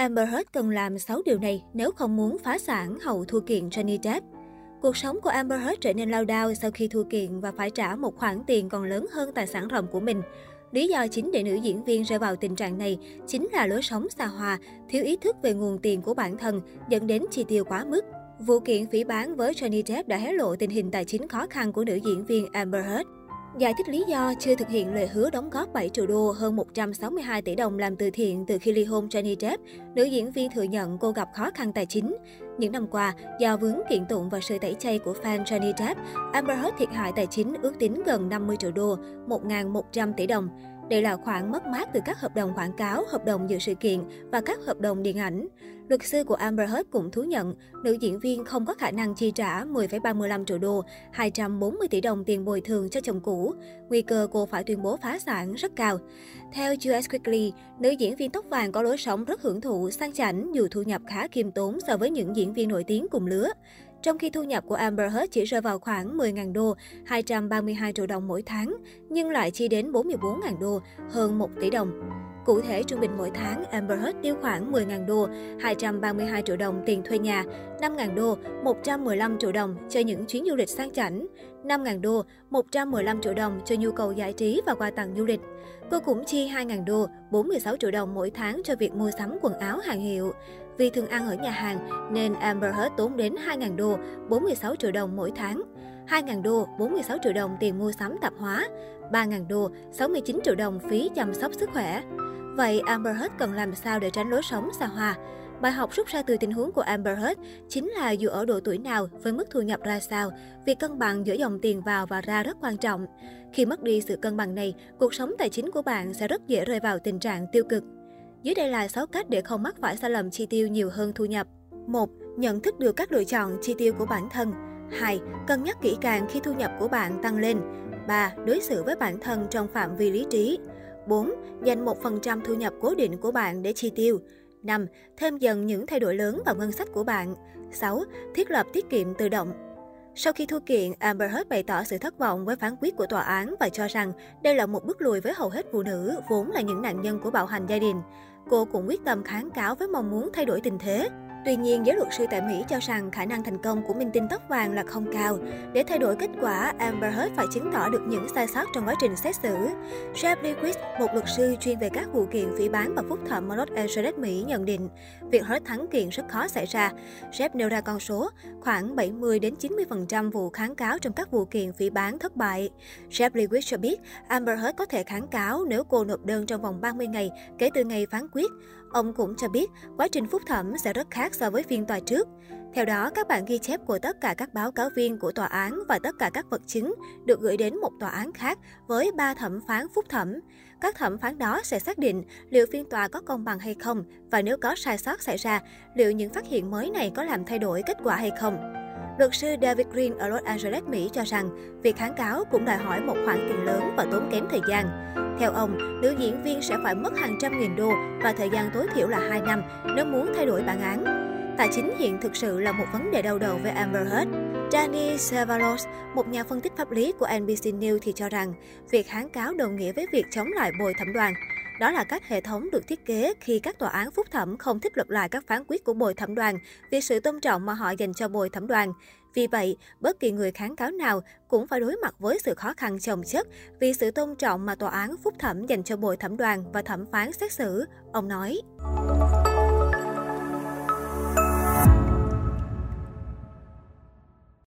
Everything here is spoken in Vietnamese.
Amber Heard cần làm 6 điều này nếu không muốn phá sản hậu thua kiện Johnny Depp. Cuộc sống của Amber Heard trở nên lao đao sau khi thua kiện và phải trả một khoản tiền còn lớn hơn tài sản ròng của mình. Lý do chính để nữ diễn viên rơi vào tình trạng này chính là lối sống xa hoa, thiếu ý thức về nguồn tiền của bản thân, dẫn đến chi tiêu quá mức. Vụ kiện phỉ bán với Johnny Depp đã hé lộ tình hình tài chính khó khăn của nữ diễn viên Amber Heard. Giải thích lý do chưa thực hiện lời hứa đóng góp 7 triệu đô hơn 162 tỷ đồng làm từ thiện từ khi ly hôn Johnny Depp, nữ diễn viên thừa nhận cô gặp khó khăn tài chính. Những năm qua, do vướng kiện tụng và sự tẩy chay của fan Johnny Depp, Amber Heard thiệt hại tài chính ước tính gần 50 triệu đô, 1.100 tỷ đồng. Đây là khoản mất mát từ các hợp đồng quảng cáo, hợp đồng dự sự kiện và các hợp đồng điện ảnh. Luật sư của Amber Heard cũng thú nhận, nữ diễn viên không có khả năng chi trả 10,35 triệu đô, 240 tỷ đồng tiền bồi thường cho chồng cũ. Nguy cơ cô phải tuyên bố phá sản rất cao. Theo US Weekly, nữ diễn viên tóc vàng có lối sống rất hưởng thụ, sang chảnh dù thu nhập khá khiêm tốn so với những diễn viên nổi tiếng cùng lứa. Trong khi thu nhập của Amber Heard chỉ rơi vào khoảng 10.000 đô, 232 triệu đồng mỗi tháng, nhưng lại chi đến 44.000 đô, hơn 1 tỷ đồng. Cụ thể, trung bình mỗi tháng, Amber Heard tiêu khoảng 10.000 đô, 232 triệu đồng tiền thuê nhà, 5.000 đô, 115 triệu đồng cho những chuyến du lịch sang chảnh, 5.000 đô, 115 triệu đồng cho nhu cầu giải trí và quà tặng du lịch. Cô cũng chi 2.000 đô, 46 triệu đồng mỗi tháng cho việc mua sắm quần áo hàng hiệu. Vì thường ăn ở nhà hàng nên Amber Heard tốn đến 2.000 đô, 46 triệu đồng mỗi tháng. 2.000 đô, 46 triệu đồng tiền mua sắm tạp hóa, 3.000 đô, 69 triệu đồng phí chăm sóc sức khỏe. Vậy Amber Heard cần làm sao để tránh lối sống xa hoa? Bài học rút ra từ tình huống của Amber Heard chính là dù ở độ tuổi nào, với mức thu nhập ra sao, việc cân bằng giữa dòng tiền vào và ra rất quan trọng. Khi mất đi sự cân bằng này, cuộc sống tài chính của bạn sẽ rất dễ rơi vào tình trạng tiêu cực. Dưới đây là 6 cách để không mắc phải sai lầm chi tiêu nhiều hơn thu nhập. 1. Nhận thức được các lựa chọn chi tiêu của bản thân. 2. Cân nhắc kỹ càng khi thu nhập của bạn tăng lên. 3. Đối xử với bản thân trong phạm vi lý trí. 4. Dành 1% thu nhập cố định của bạn để chi tiêu. 5. Thêm dần những thay đổi lớn vào ngân sách của bạn. 6. Thiết lập tiết kiệm tự động. Sau khi thua kiện, Amber Heard bày tỏ sự thất vọng với phán quyết của tòa án và cho rằng đây là một bước lùi với hầu hết phụ nữ, vốn là những nạn nhân của bạo hành gia đình. Cô cũng quyết tâm kháng cáo với mong muốn thay đổi tình thế. Tuy nhiên, giới luật sư tại Mỹ cho rằng khả năng thành công của minh tinh tóc vàng là không cao. Để thay đổi kết quả, Amber Heard phải chứng tỏ được những sai sót trong quá trình xét xử. Jeff Lewis, một luật sư chuyên về các vụ kiện phỉ bán và phúc thẩm ở Los Angeles, Mỹ nhận định, việc Heard thắng kiện rất khó xảy ra. Jeff nêu ra con số, khoảng 70 đến 90% vụ kháng cáo trong các vụ kiện phỉ bán thất bại. Jeff Lewis cho biết, Amber Heard có thể kháng cáo nếu cô nộp đơn trong vòng 30 ngày kể từ ngày phán quyết. Ông cũng cho biết, quá trình phúc thẩm sẽ rất khác so với phiên tòa trước. Theo đó, các bản ghi chép của tất cả các báo cáo viên của tòa án và tất cả các vật chứng được gửi đến một tòa án khác với ba thẩm phán phúc thẩm. Các thẩm phán đó sẽ xác định liệu phiên tòa có công bằng hay không và nếu có sai sót xảy ra, liệu những phát hiện mới này có làm thay đổi kết quả hay không. Luật sư David Green ở Los Angeles, Mỹ cho rằng việc kháng cáo cũng đòi hỏi một khoản tiền lớn và tốn kém thời gian. Theo ông, nữ diễn viên sẽ phải mất hàng trăm nghìn đô và thời gian tối thiểu là 2 năm nếu muốn thay đổi bản án. Tài chính hiện thực sự là một vấn đề đau đầu với Amber Heard. Danny Savalos, một nhà phân tích pháp lý của NBC News thì cho rằng việc kháng cáo đồng nghĩa với việc chống lại bồi thẩm đoàn. Đó là các hệ thống được thiết kế khi các tòa án phúc thẩm không thích lập lại các phán quyết của bồi thẩm đoàn vì sự tôn trọng mà họ dành cho bồi thẩm đoàn. Vì vậy, bất kỳ người kháng cáo nào cũng phải đối mặt với sự khó khăn chồng chất vì sự tôn trọng mà tòa án phúc thẩm dành cho bồi thẩm đoàn và thẩm phán xét xử, ông nói.